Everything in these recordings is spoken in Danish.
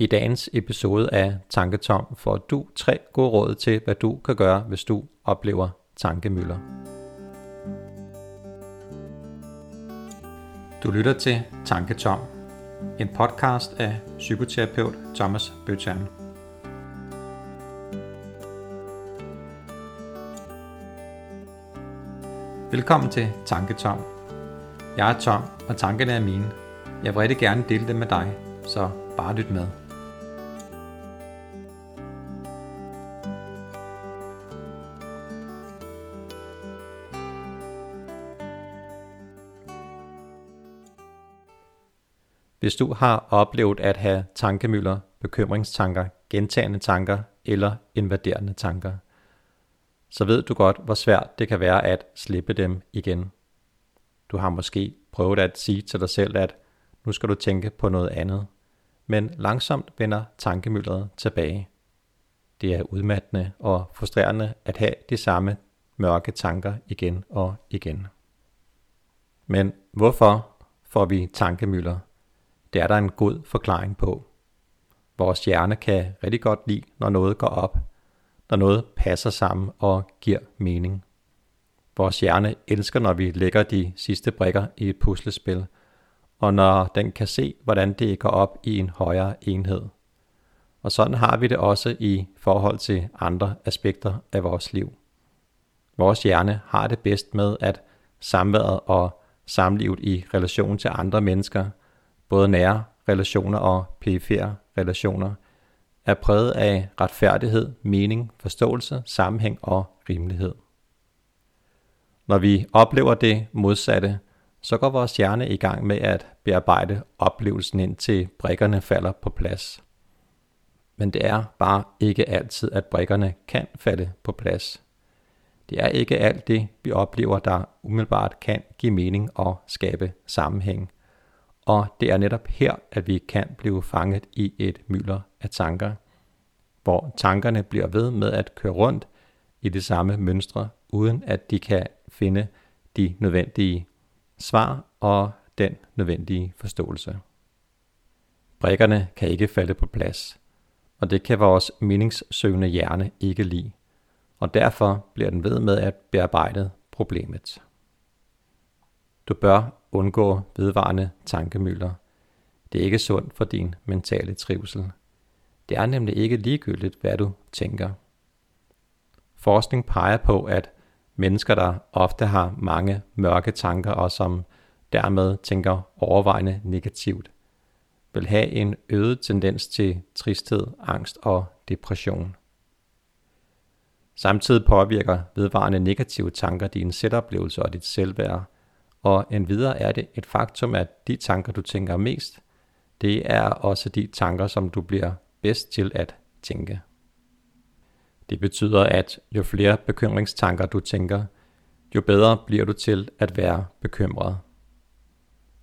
I dagens episode af Tanketom får du tre gode råd til, hvad du kan gøre, hvis du oplever tankemøller. Du lytter til Tanketom, en podcast af psykoterapeut Thomas Bøtjern. Velkommen til Tanketom. Jeg er Tom, og tankerne er mine. Jeg vil rigtig gerne dele dem med dig, så bare lyt med. Hvis du har oplevet at have tankemøller, bekymringstanker, gentagende tanker eller invaderende tanker, så ved du godt, hvor svært det kan være at slippe dem igen. Du har måske prøvet at sige til dig selv, at nu skal du tænke på noget andet. Men langsomt vender tankemyldret tilbage. Det er udmattende og frustrerende at have de samme mørke tanker igen og igen. Men hvorfor får vi tankemylder? Det er der en god forklaring på. Vores hjerne kan rigtig godt lide, når noget går op, når noget passer sammen og giver mening. Vores hjerne elsker, når vi lægger de sidste brikker i et puslespil, og når den kan se, hvordan det går op i en højere enhed. Og sådan har vi det også i forhold til andre aspekter af vores liv. Vores hjerne har det bedst med, at samværet og samlivet i relation til andre mennesker, både nære relationer og perifære relationer, er præget af retfærdighed, mening, forståelse, sammenhæng og rimelighed. Når vi oplever det modsatte, så går vores hjerne i gang med at bearbejde oplevelsen ind til brikkerne falder på plads. Men det er bare ikke altid, at brikkerne kan falde på plads. Det er ikke alt det, vi oplever, der umiddelbart kan give mening og skabe sammenhæng. Og det er netop her, at vi kan blive fanget i et mylder af tanker, hvor tankerne bliver ved med at køre rundt i det samme mønstre, uden at de kan finde de nødvendige svar og den nødvendige forståelse. Brikkerne kan ikke falde på plads, og det kan vores meningssøgende hjerne ikke lide, og derfor bliver den ved med at bearbejde problemet. Du bør undgå vedvarende tankemøller. Det er ikke sundt for din mentale trivsel. Det er nemlig ikke ligegyldigt, hvad du tænker. Forskning peger på, at mennesker, der ofte har mange mørke tanker og som dermed tænker overvejende negativt, vil have en øget tendens til tristhed, angst og depression. Samtidig påvirker vedvarende negative tanker din selvoplevelse og dit selvværd, og endvidere er det et faktum, at de tanker, du tænker mest, det er også de tanker, som du bliver bedst til at tænke. Det betyder, at jo flere bekymringstanker du tænker, jo bedre bliver du til at være bekymret.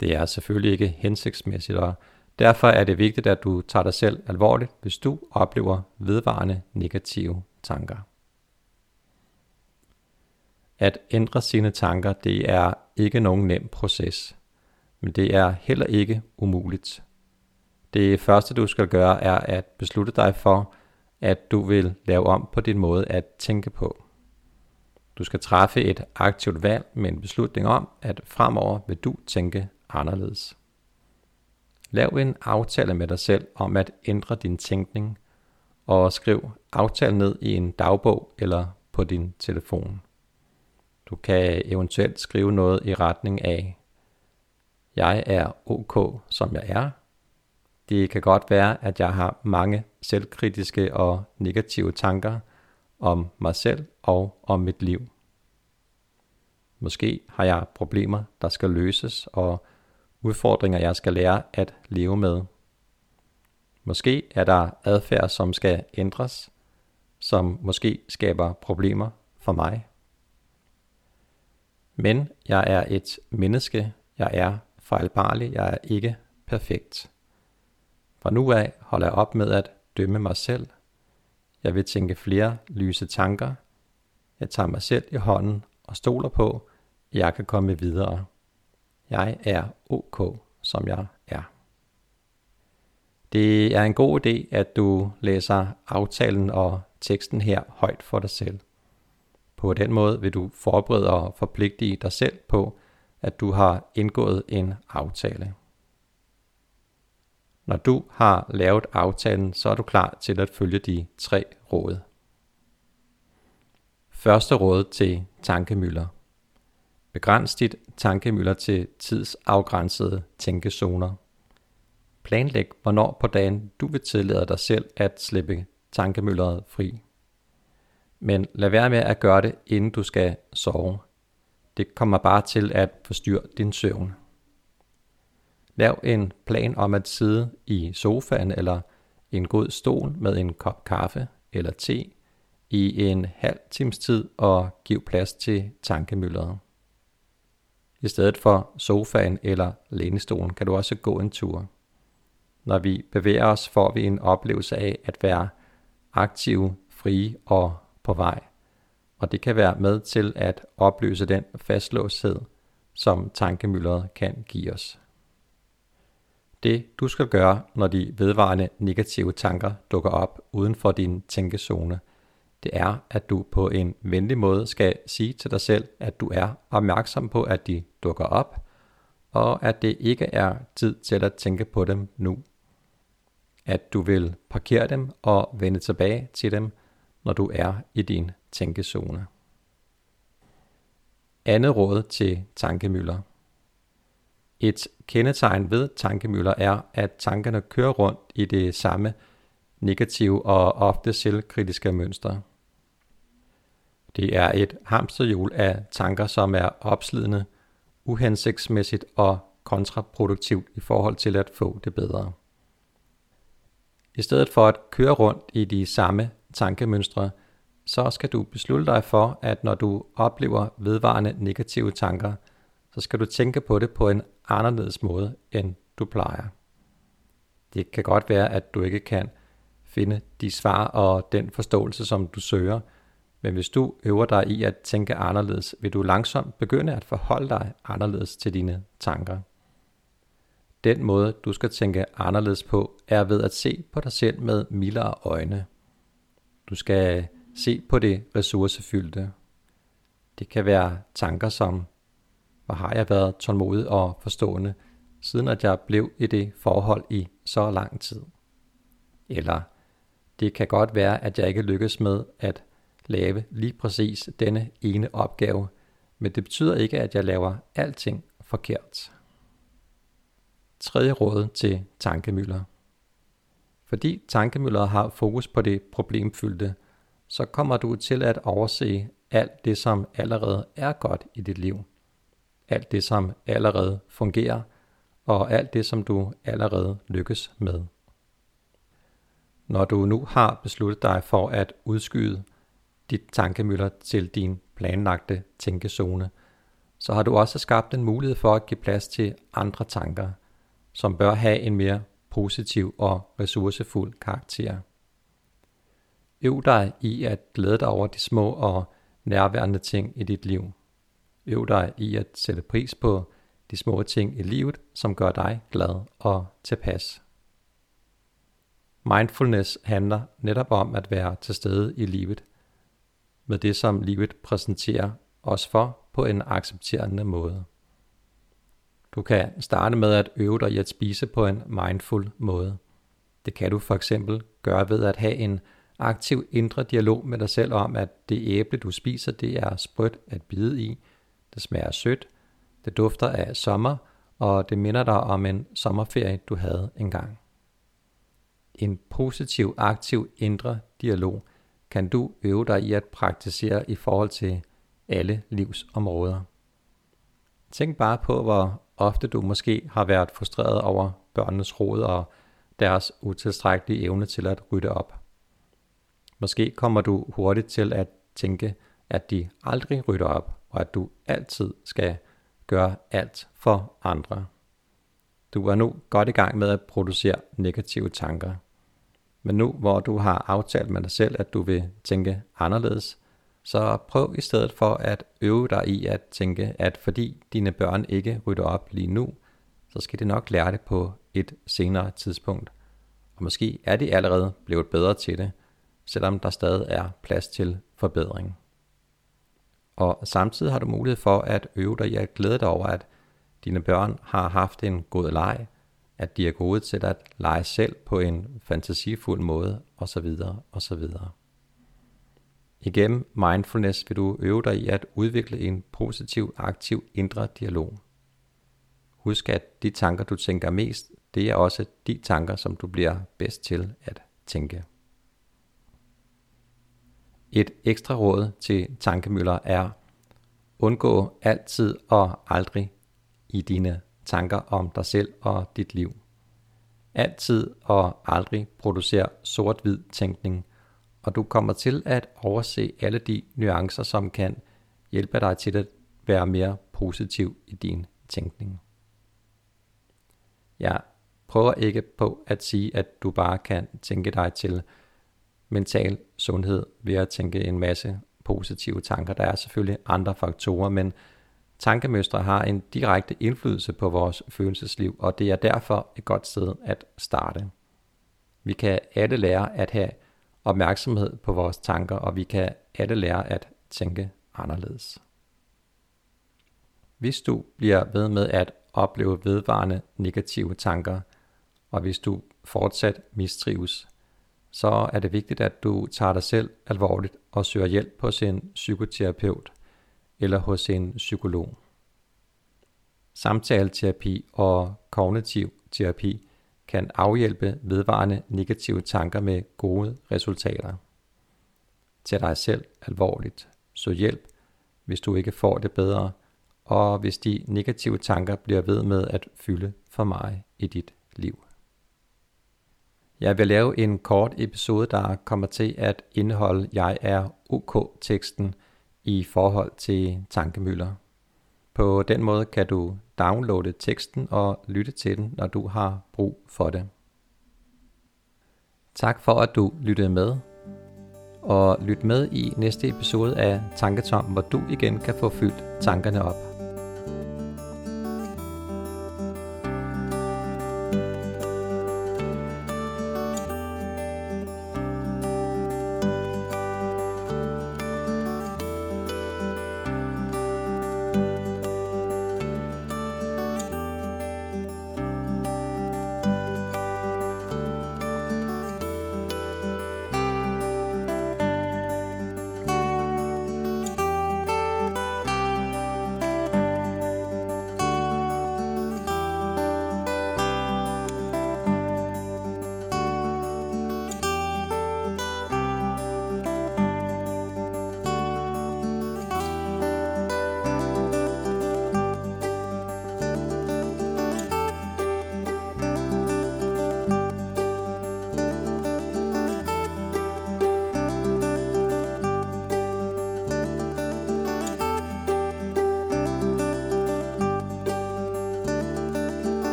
Det er selvfølgelig ikke hensigtsmæssigt, og derfor er det vigtigt, at du tager dig selv alvorligt, hvis du oplever vedvarende negative tanker. At ændre sine tanker, det er ikke nogen nem proces, men det er heller ikke umuligt. Det første du skal gøre er at beslutte dig for, at du vil lave om på din måde at tænke på. Du skal træffe et aktivt valg med en beslutning om, at fremover vil du tænke anderledes. Lav en aftale med dig selv om at ændre din tænkning, og skriv aftalen ned i en dagbog eller på din telefon. Du kan eventuelt skrive noget i retning af, jeg er ok som jeg er, det kan godt være, at jeg har mange selvkritiske og negative tanker om mig selv og om mit liv. Måske har jeg problemer, der skal løses, og udfordringer, jeg skal lære at leve med. Måske er der adfærd, som skal ændres, som måske skaber problemer for mig. Men jeg er et menneske, jeg er fejlbarlig, jeg er ikke perfekt. Fra nu af holder jeg op med at dømme mig selv. Jeg vil tænke flere lyse tanker. Jeg tager mig selv i hånden og stoler på, at jeg kan komme videre. Jeg er ok, som jeg er. Det er en god idé, at du læser aftalen og teksten her højt for dig selv. På den måde vil du forberede og forpligte dig selv på, at du har indgået en aftale. Når du har lavet aftalen, så er du klar til at følge de tre råd. Første råd til tankemøller. Begræns dit tankemøller til tidsafgrænsede tænkezoner. Planlæg, hvornår på dagen du vil tillade dig selv at slippe tankemølleret fri. Men lad være med at gøre det, inden du skal sove. Det kommer bare til at forstyrre din søvn. Lav en plan om at sidde i sofaen eller en god stol med en kop kaffe eller te i en halv times tid og giv plads til tankemylderet. I stedet for sofaen eller lænestolen kan du også gå en tur. Når vi bevæger os, får vi en oplevelse af at være aktive, frie og på vej. Og det kan være med til at opløse den fastlåshed, som tankemyldret kan give os. Det du skal gøre, når de vedvarende negative tanker dukker op uden for din tænkezone, det er, at du på en venlig måde skal sige til dig selv, at du er opmærksom på, at de dukker op, og at det ikke er tid til at tænke på dem nu. At du vil parkere dem og vende tilbage til dem, når du er i din tænkezone. Andet råd til tankemøller. Et kendetegn ved tankemøller er, at tankerne kører rundt i det samme negative og ofte selvkritiske mønster. Det er et hamsterhjul af tanker, som er opslidende, uhensigtsmæssigt og kontraproduktivt i forhold til at få det bedre. I stedet for at køre rundt i de samme tankemønstre, så skal du beslutte dig for, at når du oplever vedvarende negative tanker, så skal du tænke på det på en anderledes måde, end du plejer. Det kan godt være, at du ikke kan finde de svar og den forståelse, som du søger, men hvis du øver dig i at tænke anderledes, vil du langsomt begynde at forholde dig anderledes til dine tanker. Den måde, du skal tænke anderledes på, er ved at se på dig selv med mildere øjne. Du skal se på det ressourcefyldte. Det kan være tanker som, hvor har jeg været tålmodig og forstående, siden at jeg blev i det forhold i så lang tid. Eller det kan godt være, at jeg ikke lykkes med at lave lige præcis denne ene opgave, men det betyder ikke, at jeg laver alting forkert. Tredje råd til tankemøller. Fordi tankemøller har fokus på det problemfyldte, så kommer du til at overse alt det, som allerede er godt i dit liv. Alt det, som allerede fungerer, og alt det, som du allerede lykkes med. Når du nu har besluttet dig for at udskyde dit tankemøller til din planlagte tænkezone, så har du også skabt en mulighed for at give plads til andre tanker, som bør have en mere positiv og ressourcefuld karakter. Øv dig i at glæde dig over de små og nærværende ting i dit liv. Øv dig i at sætte pris på de små ting i livet, som gør dig glad og tilpas. Mindfulness handler netop om at være til stede i livet, med det som livet præsenterer os for på en accepterende måde. Du kan starte med at øve dig i at spise på en mindful måde. Det kan du for eksempel gøre ved at have en aktiv indre dialog med dig selv om, at det æble, du spiser, det er sprødt at bide i, det smager sødt, det dufter af sommer, og det minder dig om en sommerferie, du havde engang. En positiv, aktiv indre dialog kan du øve dig i at praktisere i forhold til alle livsområder. Tænk bare på, hvor ofte du måske har været frustreret over børnenes råd og deres utilstrækkelige evne til at rydde op. Måske kommer du hurtigt til at tænke, at de aldrig rydder op, og at du altid skal gøre alt for andre. Du er nu godt i gang med at producere negative tanker. Men nu hvor du har aftalt med dig selv, at du vil tænke anderledes, så prøv i stedet for at øve dig i at tænke, at fordi dine børn ikke rydder op lige nu, så skal de nok lære det på et senere tidspunkt. og måske er de allerede blevet bedre til det, selvom der stadig er plads til forbedring. Og samtidig har du mulighed for at øve dig i at glæde dig over, at dine børn har haft en god leg, at de er gode til at lege selv på en fantasifuld måde, osv. osv. Igennem mindfulness vil du øve dig i at udvikle en positiv, aktiv indre dialog. Husk, at de tanker, du tænker mest, det er også de tanker, som du bliver bedst til at tænke. Et ekstra råd til tankemøller er, undgå altid og aldrig i dine tanker om dig selv og dit liv. Altid og aldrig producer sort-hvid tænkning, og du kommer til at overse alle de nuancer, som kan hjælpe dig til at være mere positiv i din tænkning. Jeg prøver ikke på at sige, at du bare kan tænke dig til mental sundhed ved at tænke en masse positive tanker. Der er selvfølgelig andre faktorer, men tankemønstre har en direkte indflydelse på vores følelsesliv, og det er derfor et godt sted at starte. Vi kan alle lære at have opmærksomhed på vores tanker, og vi kan alle lære at tænke anderledes. Hvis du bliver ved med at opleve vedvarende negative tanker, og hvis du fortsat mistrives, så er det vigtigt, at du tager dig selv alvorligt og søger hjælp hos en psykoterapeut eller hos en psykolog. Samtaleterapi og kognitiv terapi kan afhjælpe vedvarende negative tanker med gode resultater. Tag dig selv alvorligt. Søg hjælp, hvis du ikke får det bedre, og hvis de negative tanker bliver ved med at fylde for mig i dit liv. Jeg vil lave en kort episode, der kommer til at indeholde Jeg er OK-teksten i forhold til tankemøller. På den måde kan du downloade teksten og lytte til den, når du har brug for det. Tak for at du lyttede med, og lyt med i næste episode af Tanketom, hvor du igen kan få fyldt tankerne op.